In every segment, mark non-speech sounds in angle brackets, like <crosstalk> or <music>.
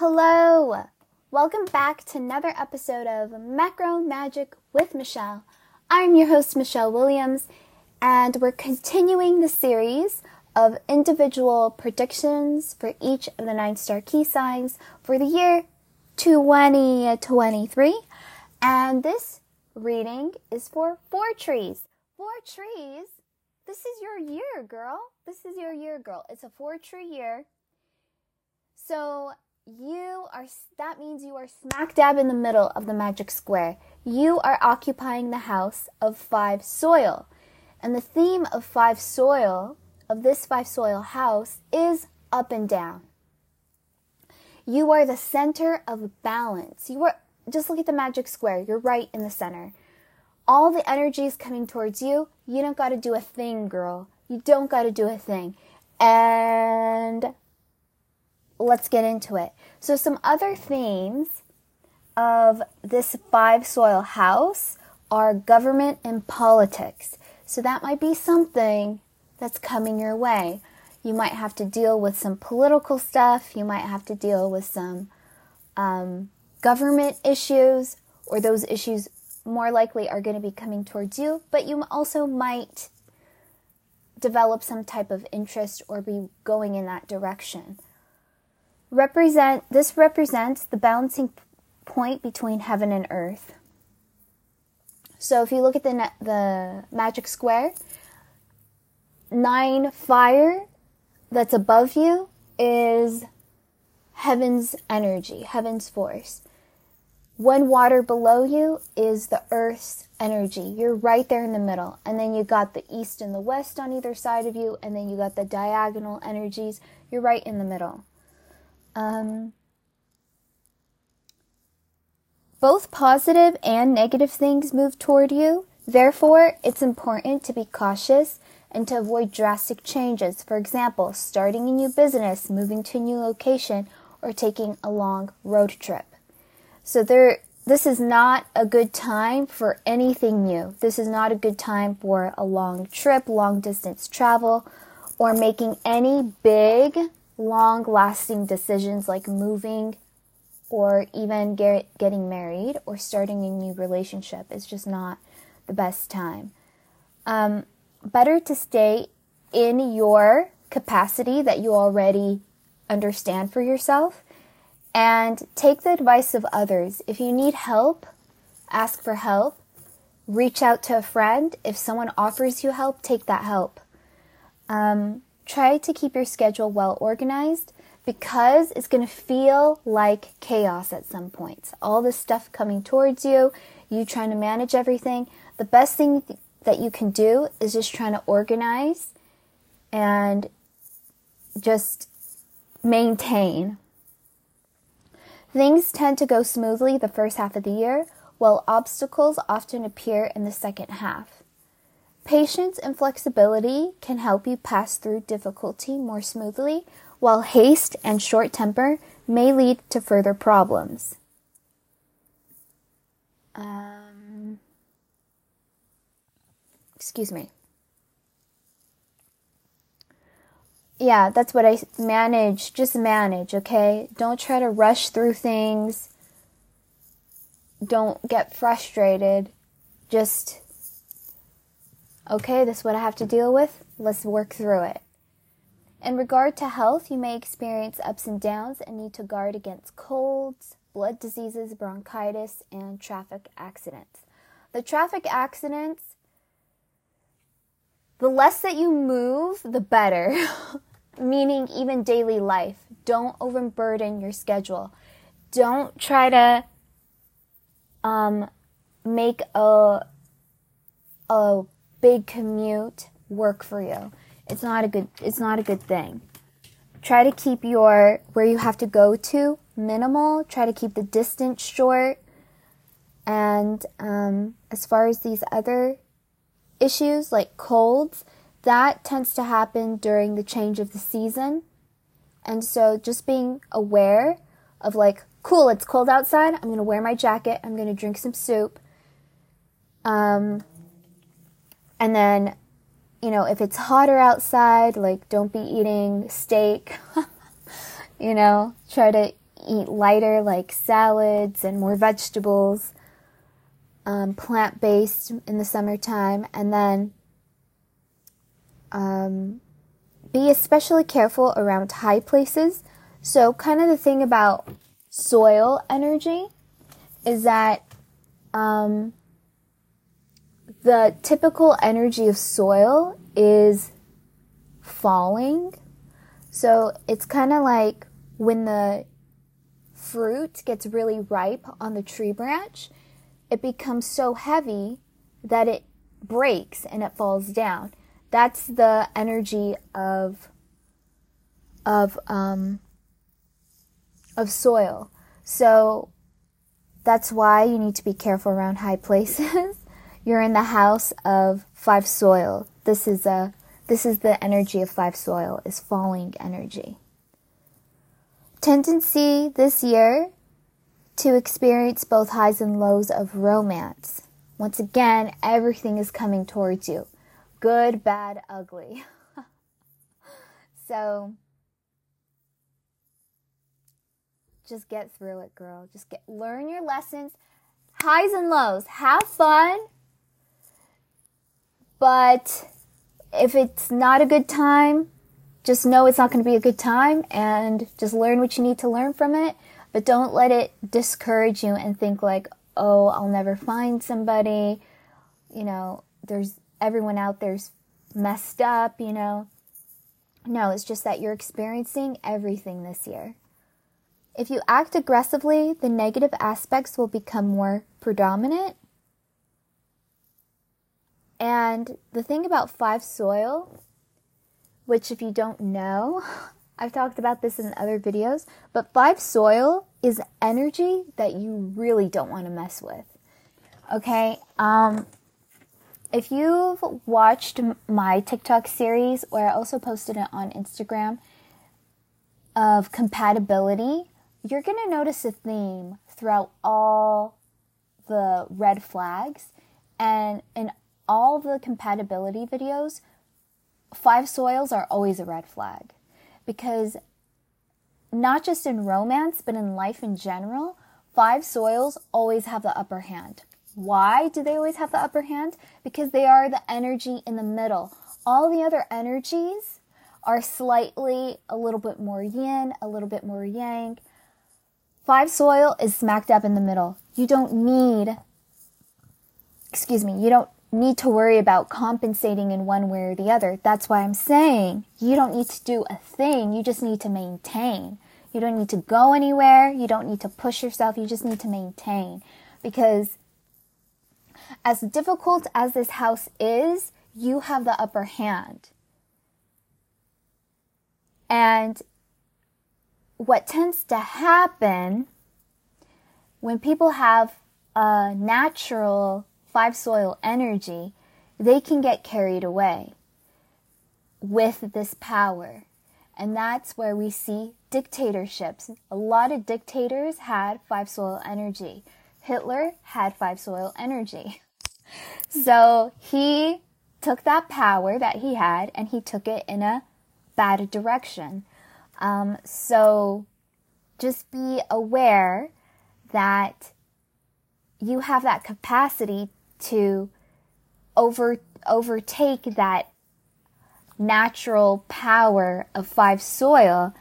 Hello! Welcome back to another episode of Macro Magic with Michelle. I'm your host, Michelle Williams, and we're continuing the series of individual predictions for each of the nine star Ki signs for the year 2023. And this reading is for four trees. Four trees? This is your year, girl. This is your year, girl. It's a four tree year. So you are, that means you are smack dab in the middle of the magic square. You are occupying the house of five soil. And the theme of five soil, of this five soil house, is up and down. You are the center of balance. You are, just look at the magic square. You're right in the center. All the energy is coming towards you. You don't got to do a thing, girl. You don't got to do a thing. And let's get into it. So, some other themes of this five soil house are government and politics. So, that might be something that's coming your way. You might have to deal with some political stuff, you might have to deal with some um, government issues, or those issues more likely are going to be coming towards you, but you also might develop some type of interest or be going in that direction represent this represents the balancing point between heaven and earth. So if you look at the the magic square, nine fire that's above you is heaven's energy, heaven's force. One water below you is the earth's energy. You're right there in the middle. And then you got the east and the west on either side of you, and then you got the diagonal energies. You're right in the middle. Um, both positive and negative things move toward you. Therefore, it's important to be cautious and to avoid drastic changes. For example, starting a new business, moving to a new location, or taking a long road trip. So there this is not a good time for anything new. This is not a good time for a long trip, long distance travel, or making any big long lasting decisions like moving or even get, getting married or starting a new relationship is just not the best time. Um, better to stay in your capacity that you already understand for yourself and take the advice of others. If you need help, ask for help. Reach out to a friend. If someone offers you help, take that help. Um, try to keep your schedule well organized because it's going to feel like chaos at some points. All this stuff coming towards you, you trying to manage everything. The best thing that you can do is just trying to organize and just maintain. Things tend to go smoothly the first half of the year, while obstacles often appear in the second half. Patience and flexibility can help you pass through difficulty more smoothly, while haste and short temper may lead to further problems. Um, excuse me. Yeah, that's what I manage. Just manage, okay? Don't try to rush through things. Don't get frustrated. Just Okay, this is what I have to deal with. Let's work through it. In regard to health, you may experience ups and downs and need to guard against colds, blood diseases, bronchitis, and traffic accidents. The traffic accidents, the less that you move, the better, <laughs> meaning even daily life. Don't overburden your schedule. Don't try to um, make a, a big commute work for you. It's not a good it's not a good thing. Try to keep your where you have to go to minimal. Try to keep the distance short. And um, as far as these other issues like colds, that tends to happen during the change of the season. And so just being aware of like, cool, it's cold outside. I'm going to wear my jacket. I'm going to drink some soup. Um, and then, you know, if it's hotter outside, like don't be eating steak. <laughs> you know, try to eat lighter, like salads and more vegetables, um, plant based in the summertime, and then um, be especially careful around high places. So, kind of the thing about soil energy is that um, the typical energy of soil is falling. So it's kind of like when the fruit gets really ripe on the tree branch, it becomes so heavy that it breaks and it falls down. That's the energy of of um, of soil. So that's why you need to be careful around high places. <laughs> You're in the house of five soil. This is a this is the energy of five soil is falling energy. Tendency this year to experience both highs and lows of romance. Once again, everything is coming towards you. Good, bad, ugly. <laughs> so just get through it, girl. Just get learn your lessons. Highs and lows. Have fun. But if it's not a good time, just know it's not going to be a good time and just learn what you need to learn from it. But don't let it discourage you and think like, oh, I'll never find somebody. You know, there's everyone out there's messed up, you know. No, it's just that you're experiencing everything this year. If you act aggressively, the negative aspects will become more predominant. And the thing about five soil, which if you don't know, <laughs> I've talked about this in other videos, but five soil is energy that you really don't want to mess with. Okay? Um if you've watched my TikTok series where I also posted it on Instagram of compatibility, you're going to notice a theme throughout all the red flags and in all the compatibility videos five soils are always a red flag. Because not just in romance but in life in general five soils always have the upper hand. Why do they always have the upper hand? Because they are the energy in the middle. All the other energies are slightly a little bit more yin a little bit more yang. Five soil is smacked up in the middle. You don't need, excuse me, you don't need to worry about compensating in one way or the other. That's why I'm saying you don't need to do a thing. You just need to maintain. You don't need to go anywhere. You don't need to push yourself. You just need to maintain. Because as difficult as this house is, you have the upper hand. And what tends to happen when people have a natural five soil energy, they can get carried away with this power. And that's where we see dictatorships. A lot of dictators had five soil energy. Hitler had five soil energy. <laughs> So he took that power that he had and he took it in a bad direction. Um, so just be aware that you have that capacity to over overtake that natural power of five soil.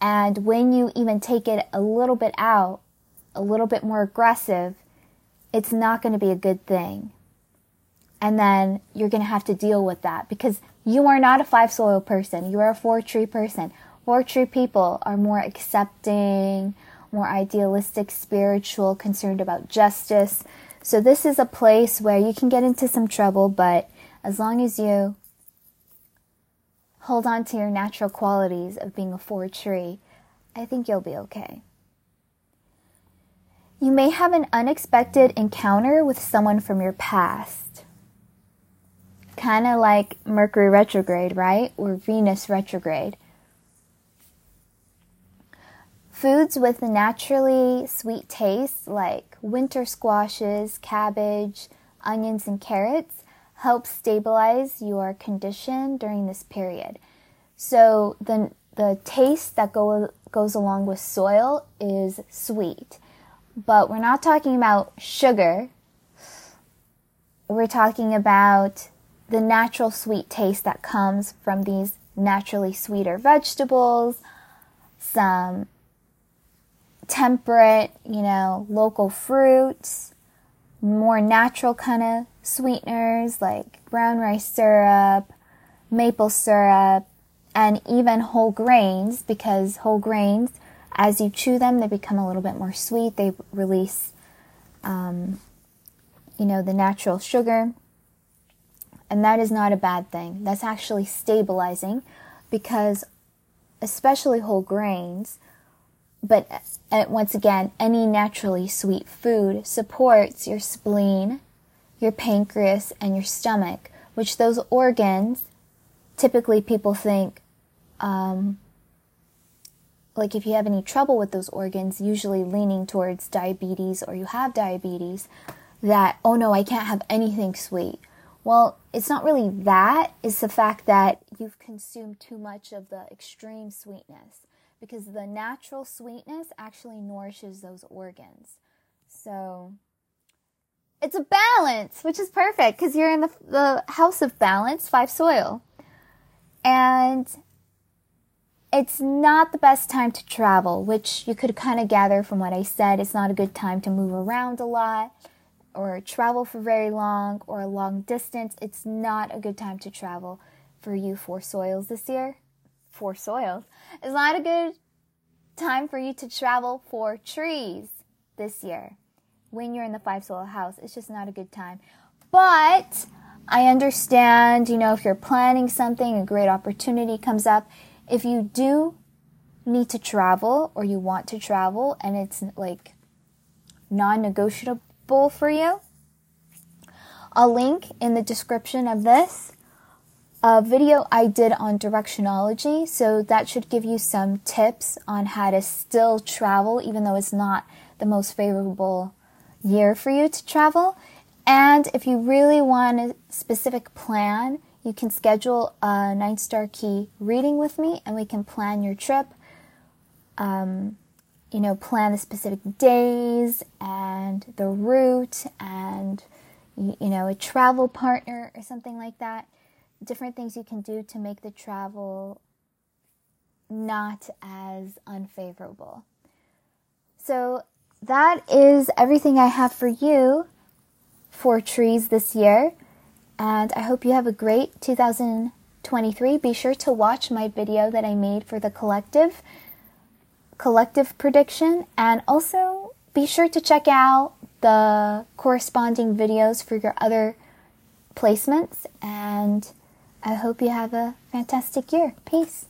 And when you even take it a little bit out a little bit more aggressive it's not going to be a good thing. And then you're going to have to deal with that because you are not a five soil person. You are a four tree person. Four tree people are more accepting, more idealistic, spiritual, concerned about justice. So this is a place where you can get into some trouble, but as long as you hold on to your natural qualities of being a four tree, I think you'll be okay. You may have an unexpected encounter with someone from your past. Kind of like Mercury retrograde, right? Or Venus retrograde. Foods with naturally sweet taste, like winter squashes, cabbage, onions, and carrots, help stabilize your condition during this period. So the the tastes that go goes along with soil is sweet. But we're not talking about sugar. We're talking about the natural sweet taste that comes from these naturally sweeter vegetables, some temperate, you know, local fruits, more natural kind of sweeteners like brown rice syrup, maple syrup, and even whole grains because whole grains, as you chew them, they become a little bit more sweet. They release, um, you know, the natural sugar. And that is not a bad thing. That's actually stabilizing because, especially whole grains, but uh, once again, any naturally sweet food supports your spleen, your pancreas, and your stomach, which those organs, typically people think, um, like if you have any trouble with those organs, usually leaning towards diabetes or you have diabetes, that, oh no, I can't have anything sweet. Well, it's not really that, it's the fact that you've consumed too much of the extreme sweetness because the natural sweetness actually nourishes those organs. So it's a balance, which is perfect because you're in the, the house of balance, five soil. And it's not the best time to travel, which you could kind of gather from what I said. It's not a good time to move around a lot or travel for very long or a long distance. It's not a good time to travel for you four soils this year for soils. It's not a good time for you to travel four trees this year. When you're in the five soil house, it's just not a good time. But I understand, you know, if you're planning something, a great opportunity comes up. If you do need to travel or you want to travel and it's like non negotiable for you, I'll link in the description of this a video I did on directionology. So that should give you some tips on how to still travel, even though it's not the most favorable year for you to travel. And if you really want a specific plan, you can schedule a nine star Ki reading with me and we can plan your trip. Um, you know, plan the specific days and the route and, you know, a travel partner or something like that different things you can do to make the travel not as unfavorable. So that is everything I have for you four trees this year. And I hope you have a great 2023. Be sure to watch my video that I made for the collective collective prediction and also be sure to check out the corresponding videos for your other placements and I hope you have a fantastic year. Peace.